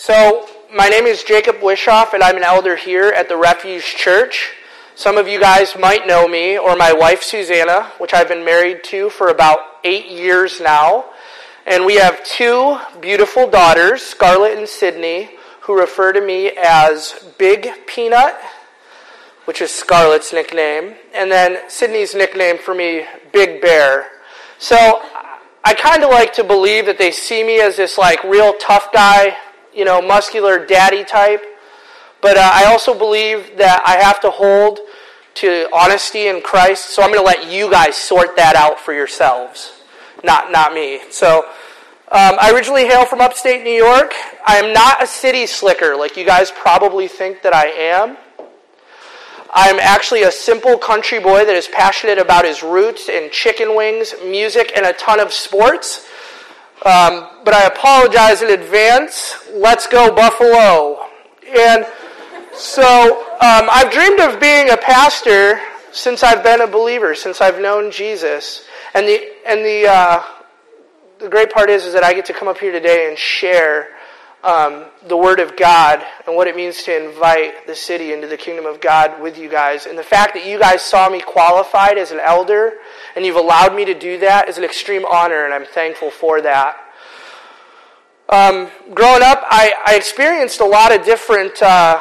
So, my name is Jacob Wishoff, and I'm an elder here at the Refuge Church. Some of you guys might know me, or my wife Susanna, which I've been married to for about eight years now. And we have two beautiful daughters, Scarlett and Sydney, who refer to me as Big Peanut, which is Scarlett's nickname, and then Sydney's nickname for me, Big Bear. So I kind of like to believe that they see me as this like real tough guy, you know, muscular daddy type. But uh, I also believe that I have to hold to honesty in Christ. So I'm going to let you guys sort that out for yourselves, not not me. So um, I originally hail from upstate New York. I am not a city slicker like you guys probably think that I am. I'm actually a simple country boy that is passionate about his roots and chicken wings, music, and a ton of sports. Um, but I apologize in advance. Let's go, Buffalo. And so um, I've dreamed of being a pastor since I've been a believer, since I've known Jesus. And the, and the, uh, the great part is, is that I get to come up here today and share um, the Word of God and what it means to invite the city into the kingdom of God with you guys. And the fact that you guys saw me qualified as an elder and you've allowed me to do that is an extreme honor, and I'm thankful for that. Um, growing up, I, I, experienced a lot of different uh,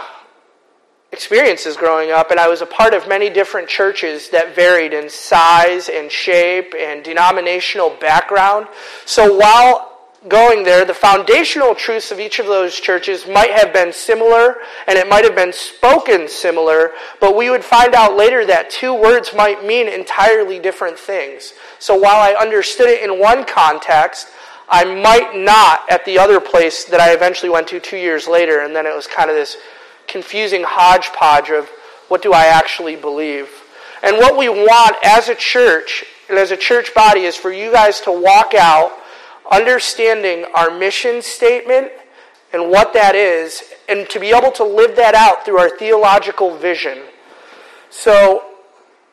experiences growing up, and I was a part of many different churches that varied in size and shape and denominational background. So while going there, the foundational truths of each of those churches might have been similar and it might have been spoken similar, but we would find out later that two words might mean entirely different things. So while I understood it in one context, I might not at the other place that I eventually went to two years later, and then it was kind of this confusing hodgepodge of what do I actually believe. And what we want as a church and as a church body is for you guys to walk out understanding our mission statement and what that is, and to be able to live that out through our theological vision. So,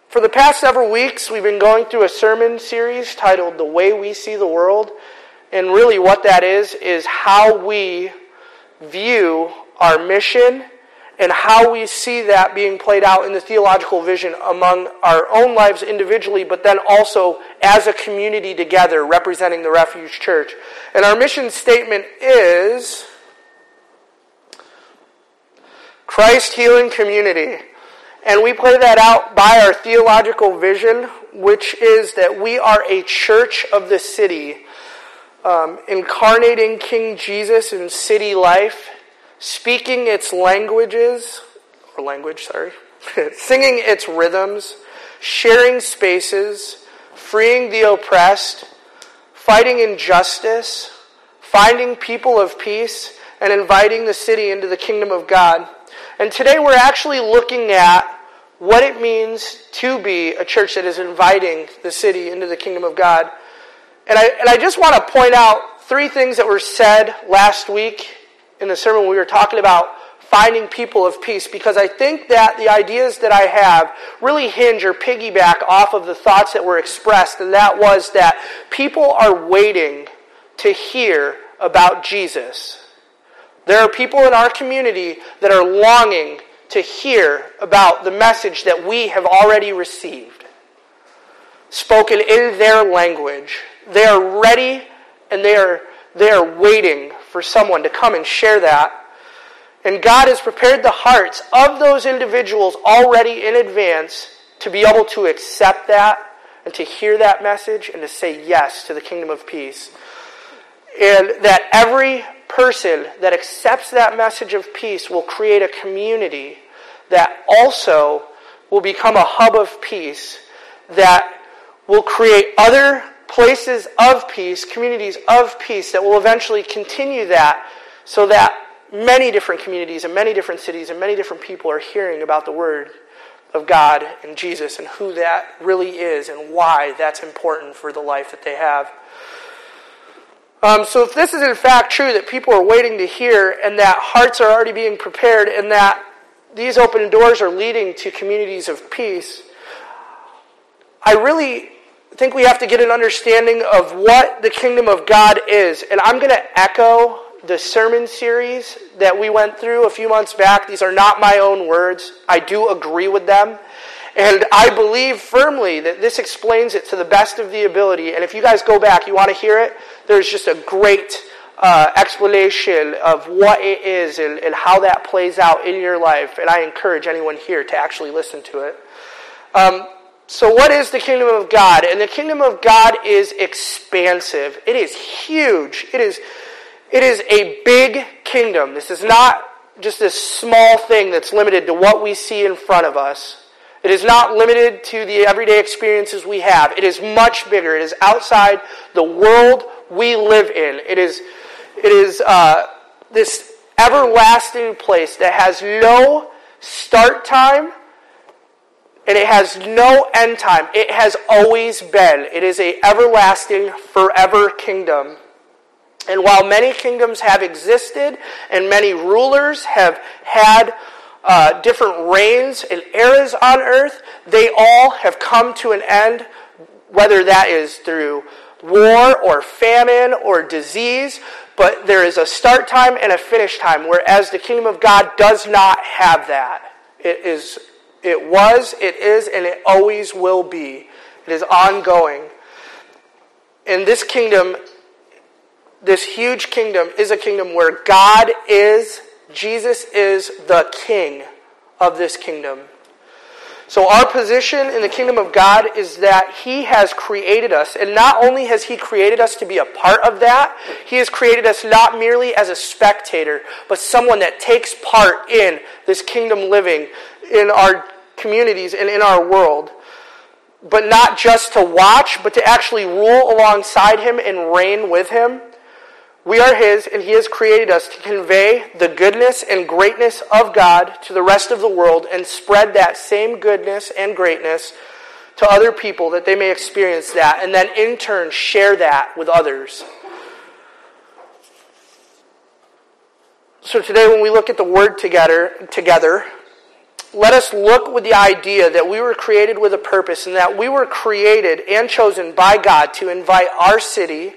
for the past several weeks, we've been going through a sermon series titled The Way We See the World. And really, what that is, is how we view our mission and how we see that being played out in the theological vision among our own lives individually, but then also as a community together representing the Refuge Church. And our mission statement is Christ healing community. And we play that out by our theological vision, which is that we are a church of the city, um, incarnating King Jesus in city life speaking its languages, or language, sorry, singing its rhythms, sharing spaces, freeing the oppressed, fighting injustice, finding people of peace, and inviting the city into the kingdom of God. And today we're actually looking at what it means to be a church that is inviting the city into the kingdom of God. And I, and I just want to point out three things that were said last week in the sermon we were talking about finding people of peace because I think that the ideas that I have really hinge or piggyback off of the thoughts that were expressed, and that was that people are waiting to hear about Jesus. There are people in our community that are longing to hear about the message that we have already received, spoken in their language. They are ready and they are, they are waiting for someone to come and share that. And God has prepared the hearts of those individuals already in advance to be able to accept that and to hear that message and to say yes to the kingdom of peace. And that every person that accepts that message of peace will create a community that also will become a hub of peace that will create other places of peace, communities of peace that will eventually continue that so that many different communities and many different cities and many different people are hearing about the Word of God and Jesus and who that really is and why that's important for the life that they have. Um, so, if this is in fact true that people are waiting to hear and that hearts are already being prepared and that these open doors are leading to communities of peace, I really I think we have to get an understanding of what the kingdom of God is. And I'm going to echo the sermon series that we went through a few months back. These are not my own words. I do agree with them. And I believe firmly that this explains it to the best of the ability. And if you guys go back, you want to hear it, there's just a great uh, explanation of what it is and, and how that plays out in your life. And I encourage anyone here to actually listen to it. Um, so, what is the kingdom of God? And the kingdom of God is expansive. It is huge. It is, it is a big kingdom. This is not just this small thing that's limited to what we see in front of us. It is not limited to the everyday experiences we have. It is much bigger. It is outside the world we live in. It is, it is uh, this everlasting place that has no start time and it has no end time. It has always been. It is a everlasting, forever kingdom. And while many kingdoms have existed and many rulers have had uh, different reigns and eras on earth, they all have come to an end, whether that is through war or famine or disease, but there is a start time and a finish time, whereas the kingdom of God does not have that. It is it was, it is, and it always will be. It is ongoing. And this kingdom, this huge kingdom, is a kingdom where God is, Jesus is the king of this kingdom. So, our position in the kingdom of God is that He has created us. And not only has He created us to be a part of that, He has created us not merely as a spectator, but someone that takes part in this kingdom living in our communities and in our world. But not just to watch, but to actually rule alongside Him and reign with Him. We are His, and He has created us to convey the goodness and greatness of God to the rest of the world and spread that same goodness and greatness to other people that they may experience that, and then in turn share that with others. So today, when we look at the Word together, together, let us look with the idea that we were created with a purpose and that we were created and chosen by God to invite our city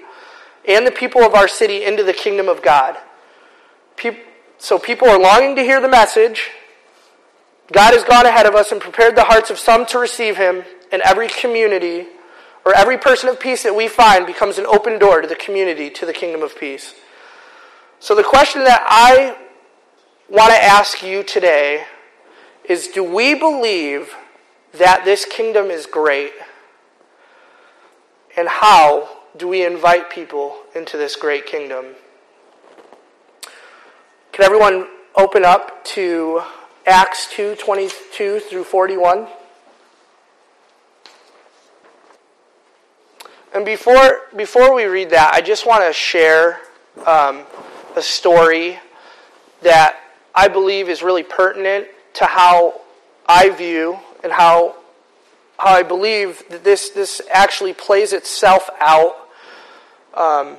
and the people of our city into the kingdom of God. So people are longing to hear the message. God has gone ahead of us and prepared the hearts of some to receive him, and every community or every person of peace that we find becomes an open door to the community, to the kingdom of peace. So the question that I want to ask you today is do we believe that this kingdom is great? And how do we invite people into this great kingdom? Can everyone open up to Acts 2 22 through 41? And before, before we read that, I just want to share um, a story that I believe is really pertinent to how I view and how, how I believe that this, this actually plays itself out um,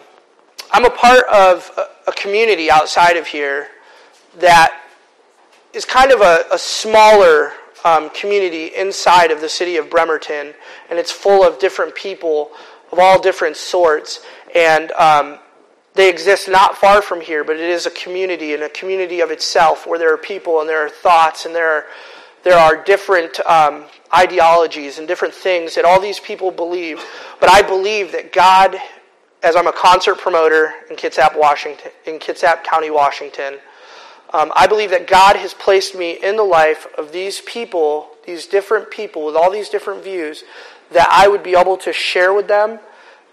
I'm a part of a, a, community outside of here that is kind of a, a smaller um, community inside of the city of Bremerton, and it's full of different people of all different sorts. And um, they exist not far from here, but it is a community and a community of itself where there are people and there are thoughts and there are, there are different um, ideologies and different things that all these people believe. But I believe that God as I'm a concert promoter in Kitsap, Washington, in Kitsap County, Washington, um, I believe that God has placed me in the life of these people, these different people with all these different views, that I would be able to share with them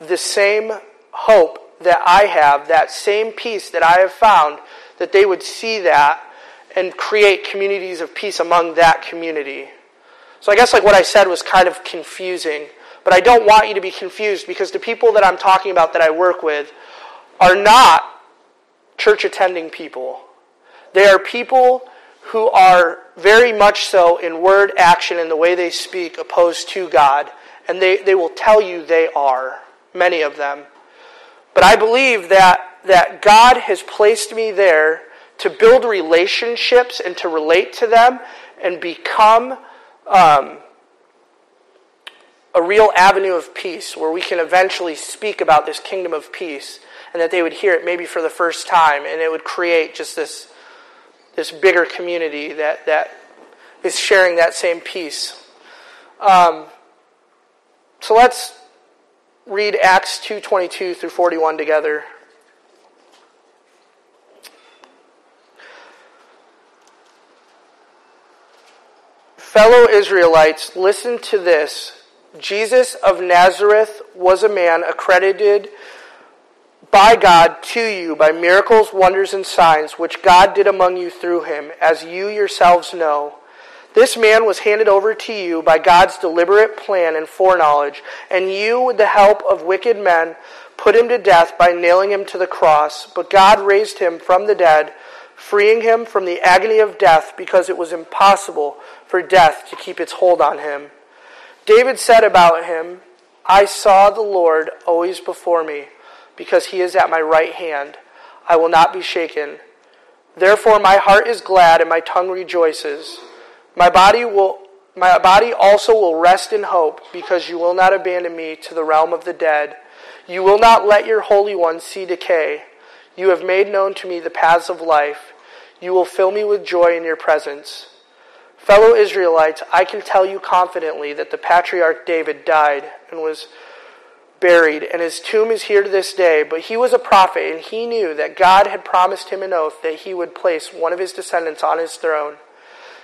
the same hope that I have, that same peace that I have found, that they would see that and create communities of peace among that community. So I guess like what I said was kind of confusing. But I don't want you to be confused because the people that I'm talking about that I work with are not church attending people. They are people who are very much so in word, action, and the way they speak opposed to God. And they, they will tell you they are, many of them. But I believe that, that God has placed me there to build relationships and to relate to them and become um, a real avenue of peace where we can eventually speak about this kingdom of peace. and that they would hear it maybe for the first time, and it would create just this, this bigger community that, that is sharing that same peace. Um, so let's read Acts 2:22 through 41 together. Fellow Israelites, listen to this. Jesus of Nazareth was a man accredited by God to you by miracles, wonders, and signs, which God did among you through him, as you yourselves know. This man was handed over to you by God's deliberate plan and foreknowledge, and you, with the help of wicked men, put him to death by nailing him to the cross. But God raised him from the dead, freeing him from the agony of death because it was impossible for death to keep its hold on him. David said about him, I saw the Lord always before me, because he is at my right hand. I will not be shaken. Therefore, my heart is glad and my tongue rejoices. My body will my body also will rest in hope because you will not abandon me to the realm of the dead. You will not let your Holy One see decay. You have made known to me the paths of life. You will fill me with joy in your presence. Fellow Israelites, I can tell you confidently that the patriarch David died and was buried, and his tomb is here to this day. But he was a prophet, and he knew that God had promised him an oath that he would place one of his descendants on his throne.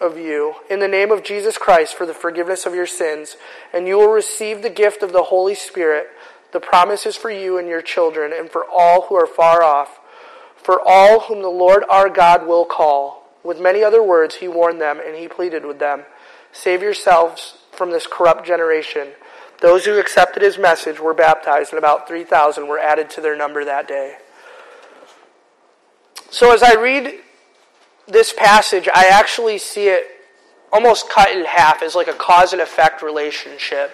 of you in the name of Jesus Christ for the forgiveness of your sins, and you will receive the gift of the Holy Spirit. The promise is for you and your children, and for all who are far off, for all whom the Lord our God will call. With many other words, he warned them, and he pleaded with them Save yourselves from this corrupt generation. Those who accepted his message were baptized, and about 3,000 were added to their number that day. So, as I read this passage, I actually see it almost cut in half as like a cause and effect relationship.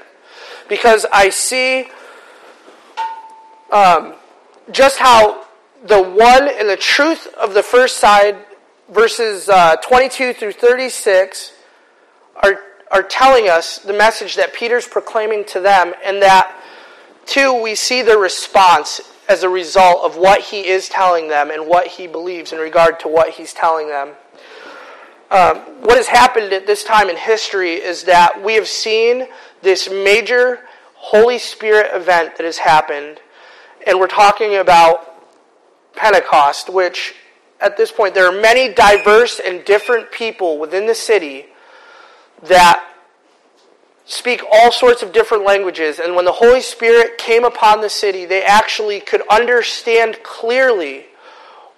Because I see um, just how the one and the truth of the first side, verses uh, 22 through 36, are, are telling us the message that Peter's proclaiming to them, and that, two, we see the response as a result of what he is telling them and what he believes in regard to what he's telling them. Um, what has happened at this time in history is that we have seen this major Holy Spirit event that has happened, and we're talking about Pentecost, which at this point there are many diverse and different people within the city that speak all sorts of different languages. And when the Holy Spirit came upon the city, they actually could understand clearly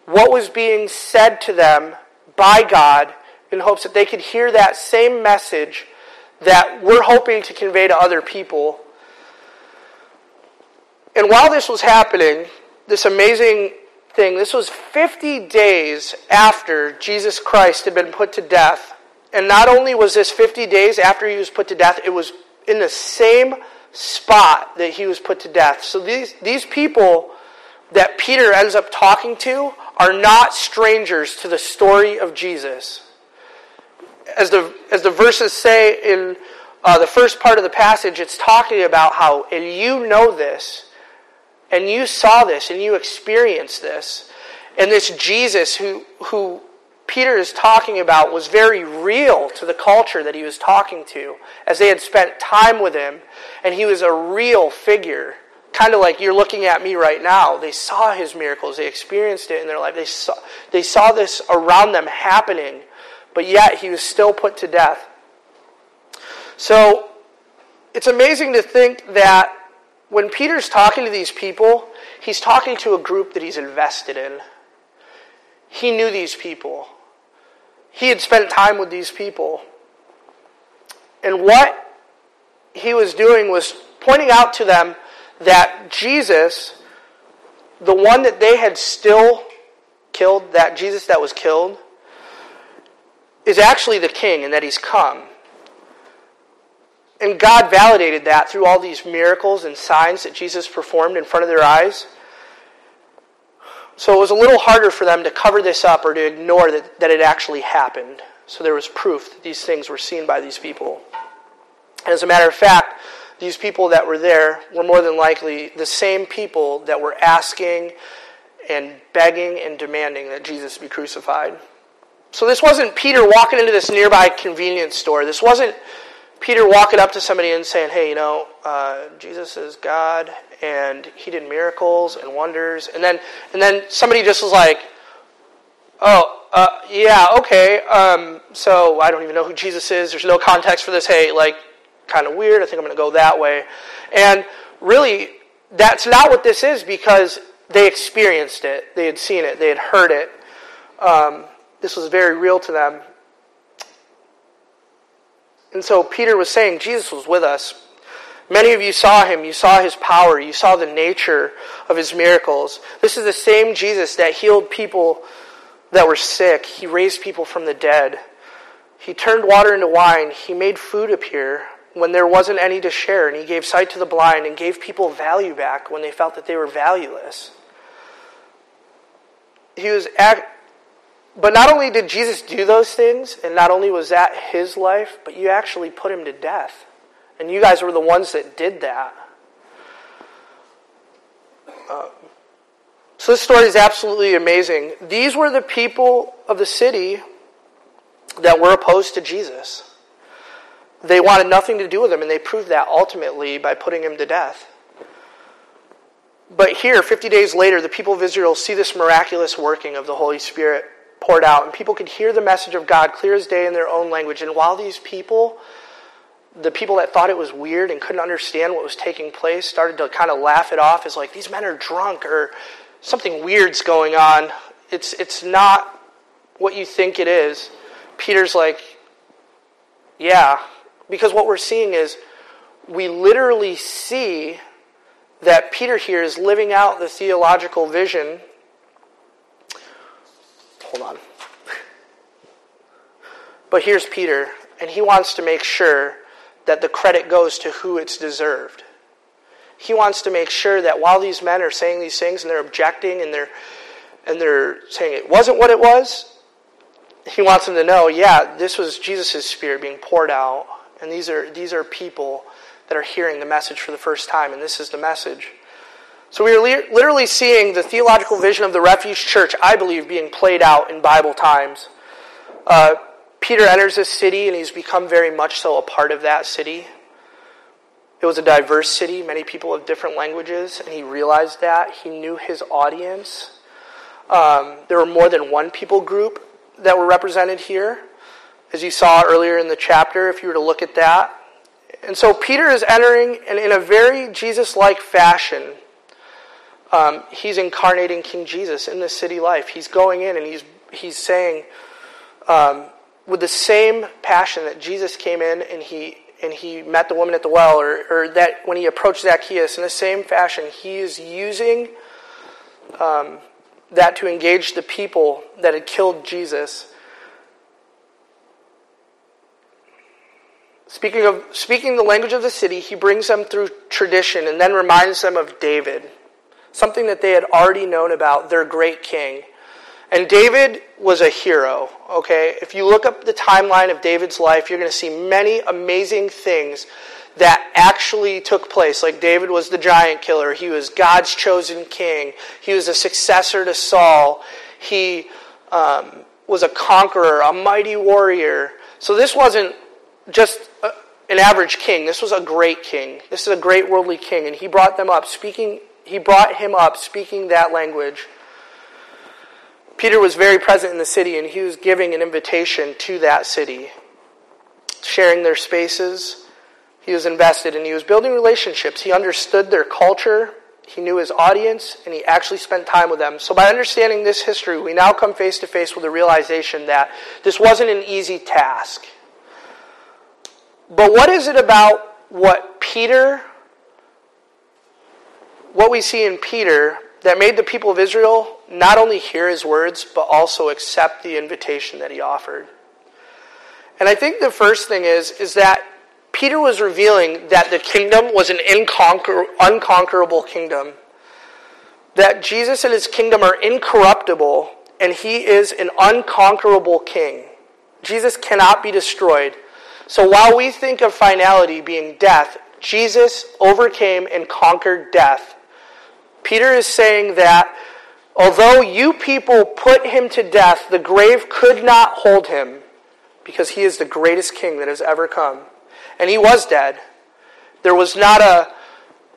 what was being said to them by God in hopes that they could hear that same message that we're hoping to convey to other people. And while this was happening, this amazing thing, this was 50 days after Jesus Christ had been put to death and not only was this 50 days after he was put to death, it was in the same spot that he was put to death. So these, these people that Peter ends up talking to are not strangers to the story of Jesus. As the, as the verses say in uh, the first part of the passage, it's talking about how, and you know this, and you saw this, and you experienced this. And this Jesus who, who Peter is talking about was very real to the culture that he was talking to, as they had spent time with him, and he was a real figure. Kind of like you're looking at me right now. They saw his miracles, they experienced it in their life, they saw, they saw this around them happening, but yet he was still put to death. So, it's amazing to think that when Peter's talking to these people, he's talking to a group that he's invested in. He knew these people, he had spent time with these people. And what he was doing was pointing out to them that Jesus, the one that they had still killed, that Jesus that was killed, is actually the king and that he's come. And God validated that through all these miracles and signs that Jesus performed in front of their eyes. So it was a little harder for them to cover this up or to ignore that, that it actually happened. So there was proof that these things were seen by these people. And as a matter of fact, these people that were there were more than likely the same people that were asking and begging and demanding that Jesus be crucified. So this wasn't Peter walking into this nearby convenience store. This wasn't Peter walking up to somebody and saying, hey, you know, uh, Jesus is God and he did miracles and wonders. And then, and then somebody just was like, oh, uh, yeah, okay, um, so I don't even know who Jesus is. There's no context for this. Hey, like, kind of weird. I think I'm going to go that way. And really, that's not what this is because they experienced it. They had seen it. They had heard it. Um, this was very real to them. And so Peter was saying Jesus was with us. Many of you saw him. You saw his power. You saw the nature of his miracles. This is the same Jesus that healed people that were sick. He raised people from the dead. He turned water into wine. He made food appear when there wasn't any to share. And he gave sight to the blind and gave people value back when they felt that they were valueless. He was act- but not only did Jesus do those things, and not only was that his life, but you actually put him to death. And you guys were the ones that did that. Uh, so this story is absolutely amazing. These were the people of the city that were opposed to Jesus. They wanted nothing to do with him, and they proved that ultimately by putting him to death. But here, 50 days later, the people of Israel see this miraculous working of the Holy Spirit poured out, and people could hear the message of God clear as day in their own language. And while these people, the people that thought it was weird and couldn't understand what was taking place, started to kind of laugh it off as like, these men are drunk or something weird's going on. It's, it's not what you think it is. Peter's like, yeah, because what we're seeing is we literally see that Peter here is living out the theological vision Hold on. But here's Peter, and he wants to make sure that the credit goes to who it's deserved. He wants to make sure that while these men are saying these things and they're objecting and they're and they're saying it wasn't what it was, he wants them to know, yeah, this was Jesus' spirit being poured out, and these are these are people that are hearing the message for the first time, and this is the message. So we are literally seeing the theological vision of the refuge church, I believe, being played out in Bible times. Uh, Peter enters this city and he's become very much so a part of that city. It was a diverse city, many people of different languages, and he realized that. He knew his audience. Um, there were more than one people group that were represented here, as you saw earlier in the chapter, if you were to look at that. And so Peter is entering, and in a very Jesus like fashion, um, he's incarnating King Jesus in this city life. He's going in and he's, he's saying, um, with the same passion that Jesus came in and he, and he met the woman at the well, or, or that when he approached Zacchaeus, in the same fashion, he is using um, that to engage the people that had killed Jesus. Speaking of speaking the language of the city, he brings them through tradition and then reminds them of David something that they had already known about their great king. And David was a hero, okay? If you look up the timeline of David's life, you're going to see many amazing things that actually took place. Like David was the giant killer, he was God's chosen king, he was a successor to Saul, he um, was a conqueror, a mighty warrior. So this wasn't just a, an average king, this was a great king. This is a great worldly king, and he brought them up, speaking he brought him up speaking that language. Peter was very present in the city and he was giving an invitation to that city, sharing their spaces, He was invested and he was building relationships. He understood their culture, he knew his audience, and he actually spent time with them. So, by understanding this history, we now come face to face with the realization that this wasn't an easy task. But what is it about what Peter, what we see in Peter, that made the people of Israel not only hear his words, but also accept the invitation that he offered? And I think the first thing is, is that Peter was revealing that the kingdom was an inconquer- unconquerable kingdom. That Jesus and his kingdom are incorruptible, and he is an unconquerable king. Jesus cannot be destroyed. So while we think of finality being death, Jesus overcame and conquered death. Peter is saying that although you people put him to death, the grave could not hold him because he is the greatest king that has ever come and he was dead. There was not a,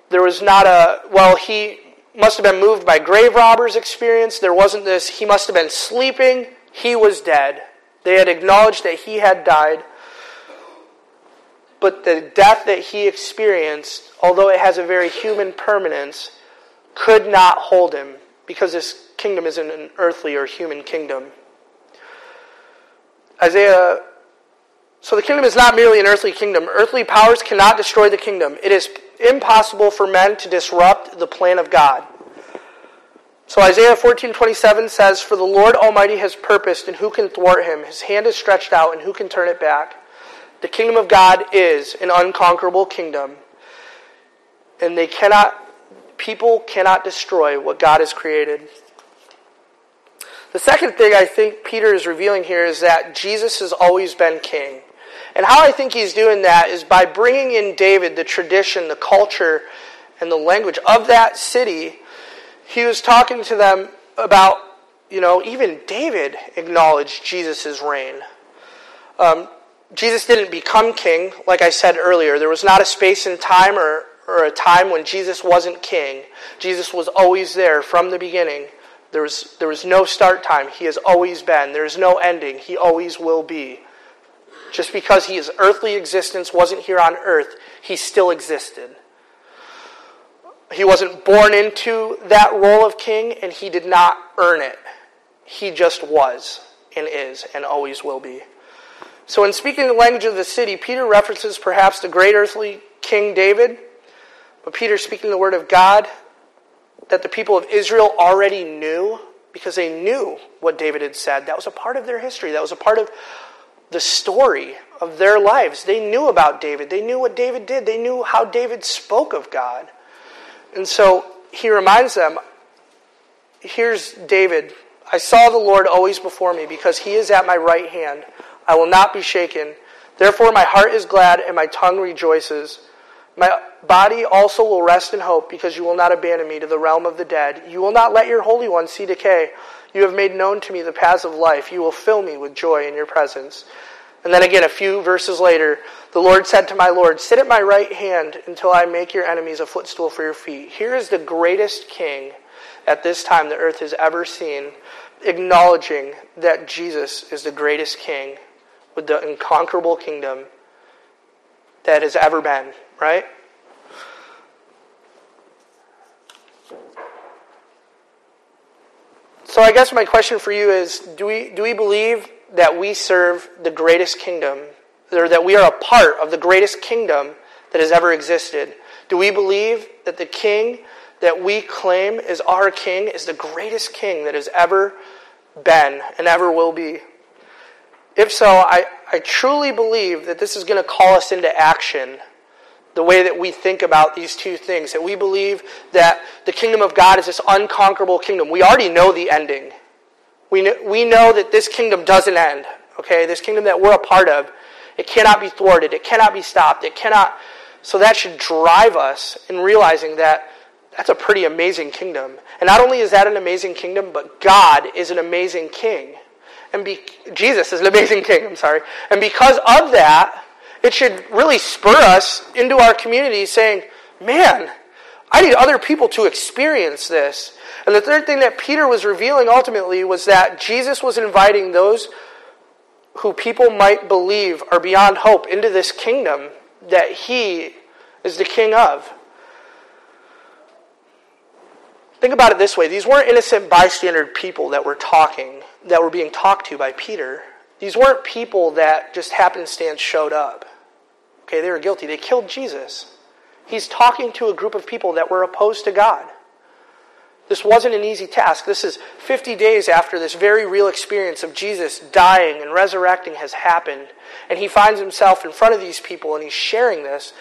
there was not a, well, he must have been moved by grave robbers experience. There wasn't this, he must have been sleeping. He was dead. They had acknowledged that he had died. But the death that he experienced, although it has a very human permanence, could not hold him because this kingdom isn't an earthly or human kingdom. Isaiah so the kingdom is not merely an earthly kingdom. Earthly powers cannot destroy the kingdom. It is impossible for men to disrupt the plan of God. So Isaiah 14:27 says, "For the Lord Almighty has purposed, and who can thwart him? His hand is stretched out, and who can turn it back?" The kingdom of God is an unconquerable kingdom, and they cannot people cannot destroy what God has created. The second thing I think Peter is revealing here is that Jesus has always been king. And how I think he's doing that is by bringing in David, the tradition, the culture, and the language of that city. He was talking to them about, you know, even David acknowledged Jesus' reign. Um, Jesus didn't become king, like I said earlier. There was not a space in time or, or a time when Jesus wasn't king. Jesus was always there from the beginning. There was, there was no start time. He has always been. There is no ending. He always will be. Just because his earthly existence wasn't here on earth, he still existed. He wasn't born into that role of king, and he did not earn it. He just was, and is, and always will be. So, in speaking the language of the city, Peter references perhaps the great earthly King David, but Peter speaking the word of God that the people of Israel already knew because they knew what David had said. That was a part of their history. That was a part of, the story of their lives. They knew about David. They knew what David did. They knew how David spoke of God. And so he reminds them here's David. I saw the Lord always before me because he is at my right hand. I will not be shaken. Therefore, my heart is glad and my tongue rejoices. My body also will rest in hope because you will not abandon me to the realm of the dead. You will not let your Holy One see decay. You have made known to me the paths of life. You will fill me with joy in your presence. And then again, a few verses later, the Lord said to my Lord, Sit at my right hand until I make your enemies a footstool for your feet. Here is the greatest king at this time the earth has ever seen, acknowledging that Jesus is the greatest king with the unconquerable kingdom that has ever been, right? So I guess my question for you is do we, do we believe that we serve the greatest kingdom, or that we are a part of the greatest kingdom that has ever existed? Do we believe that the king that we claim is our king is the greatest king that has ever been and ever will be? If so, I, I truly believe that this is going to call us into action the way that we think about these two things. That we believe that the kingdom of God is this unconquerable kingdom. We already know the ending. We know, we know that this kingdom doesn't end. Okay, this kingdom that we're a part of, it cannot be thwarted. It cannot be stopped. It cannot. So that should drive us in realizing that that's a pretty amazing kingdom. And not only is that an amazing kingdom, but God is an amazing king. And be, Jesus is an amazing king, I'm sorry. And because of that, it should really spur us into our community saying, man, I need other people to experience this. And the third thing that Peter was revealing ultimately was that Jesus was inviting those who people might believe are beyond hope into this kingdom that he is the king of. Think about it this way these weren't innocent bystander people that were talking, that were being talked to by Peter. These weren't people that just happenstance showed up. Okay, they were guilty. They killed Jesus. He's talking to a group of people that were opposed to God. This wasn't an easy task. This is 50 days after this very real experience of Jesus dying and resurrecting has happened. And he finds himself in front of these people and he's sharing this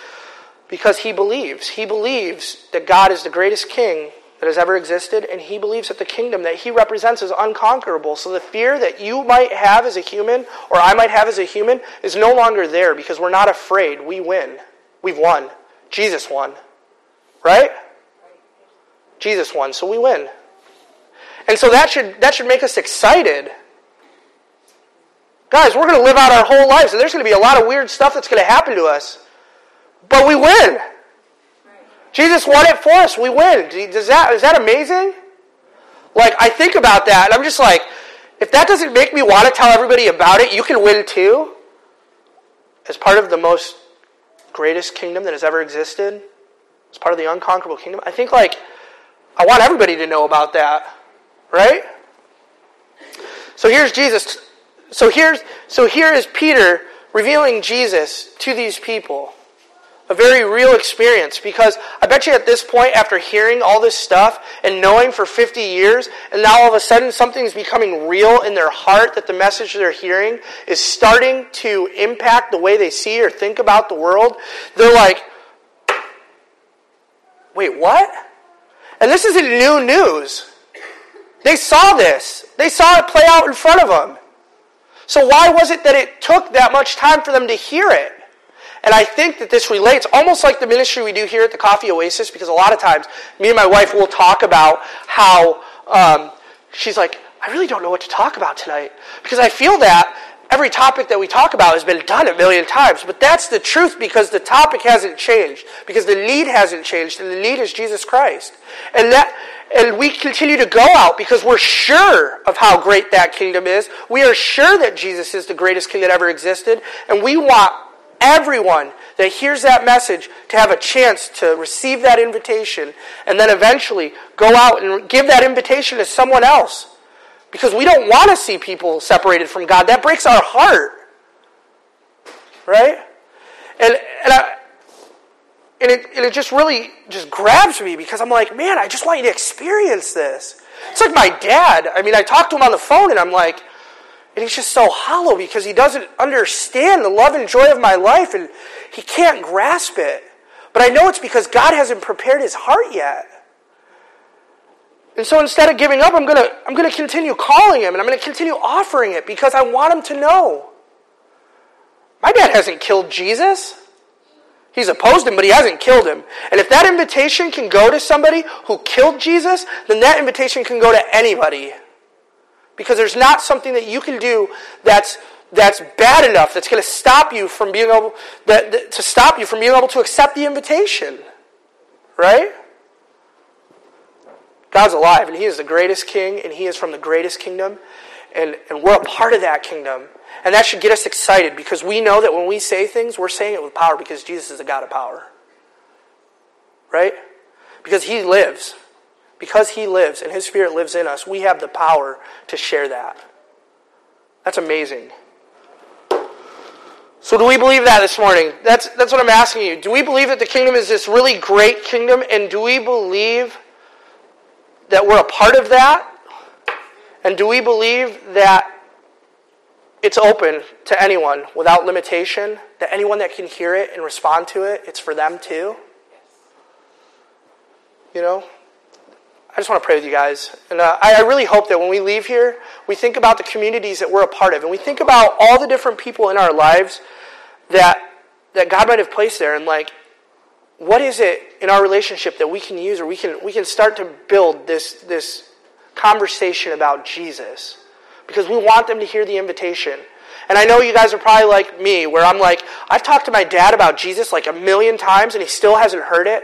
because he believes. He believes that God is the greatest king that has ever existed, and he believes that the kingdom that he represents is unconquerable. So the fear that you might have as a human, or I might have as a human, is no longer there because we're not afraid. We win. We've won. Jesus won. Right? Jesus won, so we win. And so that should, that should make us excited. Guys, we're going to live out our whole lives, and there's going to be a lot of weird stuff that's going to happen to us. But we win. Jesus won it for us. We win. Does that, is that amazing? Like, I think about that, and I'm just like, if that doesn't make me want to tell everybody about it, you can win too. As part of the most greatest kingdom that has ever existed, as part of the unconquerable kingdom, I think, like, I want everybody to know about that, right? So here's Jesus. So here's so here is Peter revealing Jesus to these people. A very real experience because I bet you at this point, after hearing all this stuff and knowing for 50 years, and now all of a sudden something's becoming real in their heart that the message they're hearing is starting to impact the way they see or think about the world, they're like, wait, what? And this isn't new news. They saw this, they saw it play out in front of them. So, why was it that it took that much time for them to hear it? And I think that this relates almost like the ministry we do here at the Coffee Oasis, because a lot of times me and my wife will talk about how um, she's like, I really don't know what to talk about tonight. Because I feel that every topic that we talk about has been done a million times. But that's the truth because the topic hasn't changed, because the lead hasn't changed, and the lead is Jesus Christ. And that and we continue to go out because we're sure of how great that kingdom is. We are sure that Jesus is the greatest king that ever existed, and we want everyone that hears that message to have a chance to receive that invitation and then eventually go out and give that invitation to someone else. Because we don't want to see people separated from God. That breaks our heart. Right? And, and, I, and, it, and it just really just grabs me because I'm like, man, I just want you to experience this. It's like my dad. I mean, I talked to him on the phone and I'm like, and he's just so hollow because he doesn't understand the love and joy of my life and he can't grasp it. But I know it's because God hasn't prepared his heart yet. And so instead of giving up, I'm going to I'm going to continue calling him and I'm going to continue offering it because I want him to know. My dad hasn't killed Jesus. He's opposed him, but he hasn't killed him. And if that invitation can go to somebody who killed Jesus, then that invitation can go to anybody. Because there's not something that you can do that's that's bad enough that's going to stop you from being able that, that, to stop you from being able to accept the invitation. Right? God's alive and he is the greatest king and he is from the greatest kingdom and, and we're a part of that kingdom. And that should get us excited because we know that when we say things, we're saying it with power because Jesus is a God of power. Right? Because he lives because He lives and His Spirit lives in us, we have the power to share that. That's amazing. So, do we believe that this morning? That's, that's what I'm asking you. Do we believe that the kingdom is this really great kingdom? And do we believe that we're a part of that? And do we believe that it's open to anyone without limitation? That anyone that can hear it and respond to it, it's for them too? You know? I just want to pray with you guys. And uh, I, I really hope that when we leave here, we think about the communities that we're a part of. And we think about all the different people in our lives that, that God might have placed there. And like, what is it in our relationship that we can use or we can, we can start to build this, this conversation about Jesus? Because we want them to hear the invitation. And I know you guys are probably like me, where I'm like, I've talked to my dad about Jesus like a million times and he still hasn't heard it.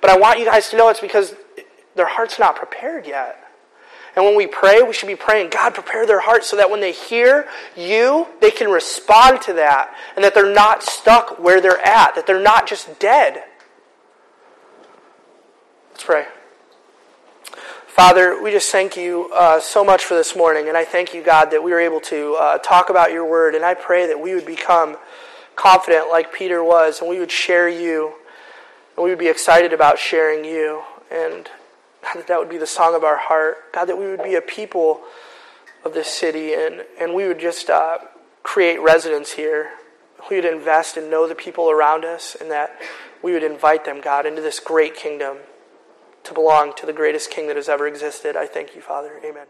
But I want you guys to know it's because their heart's not prepared yet. And when we pray, we should be praying, God, prepare their hearts so that when they hear you, they can respond to that and that they're not stuck where they're at, that they're not just dead. Let's pray. Father, we just thank you uh, so much for this morning, and I thank you, God, that we were able to uh, talk about your word, and I pray that we would become confident like Peter was, and we would share you, and we would be excited about sharing you, and God, that that would be the song of our heart. God, that we would be a people of this city, and, and we would just uh, create residence here. We would invest and know the people around us, and that we would invite them, God, into this great kingdom to belong to the greatest king that has ever existed. I thank you, Father. Amen.